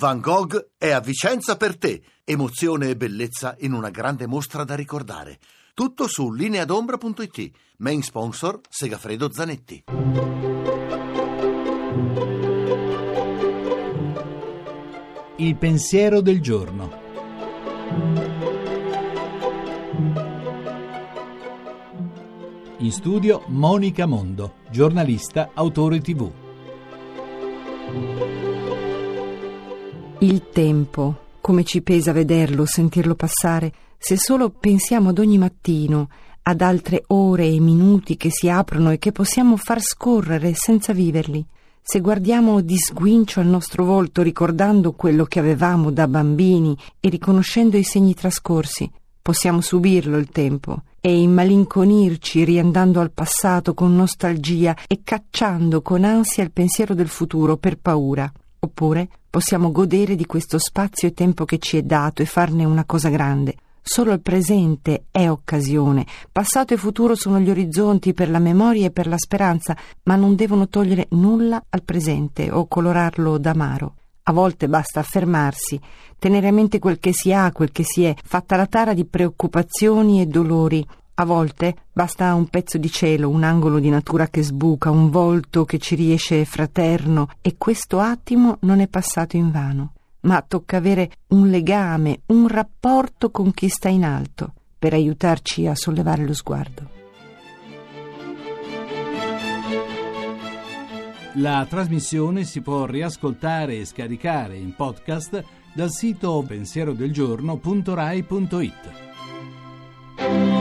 Van Gogh è a Vicenza per te. Emozione e bellezza in una grande mostra da ricordare. Tutto su lineadombra.it. Main sponsor Segafredo Zanetti. Il pensiero del giorno. In studio Monica Mondo, giornalista, autore tv. Il tempo, come ci pesa vederlo, sentirlo passare, se solo pensiamo ad ogni mattino, ad altre ore e minuti che si aprono e che possiamo far scorrere senza viverli. Se guardiamo di sguincio al nostro volto ricordando quello che avevamo da bambini e riconoscendo i segni trascorsi, possiamo subirlo il tempo e immalinconirci riandando al passato con nostalgia e cacciando con ansia il pensiero del futuro per paura. Oppure possiamo godere di questo spazio e tempo che ci è dato e farne una cosa grande. Solo il presente è occasione. Passato e futuro sono gli orizzonti per la memoria e per la speranza, ma non devono togliere nulla al presente o colorarlo d'amaro. A volte basta affermarsi, tenere a mente quel che si ha, quel che si è, fatta la tara di preoccupazioni e dolori, a volte basta un pezzo di cielo, un angolo di natura che sbuca, un volto che ci riesce fraterno e questo attimo non è passato in vano. Ma tocca avere un legame, un rapporto con chi sta in alto per aiutarci a sollevare lo sguardo. La trasmissione si può riascoltare e scaricare in podcast dal sito pensierodelgiorno.rai.it.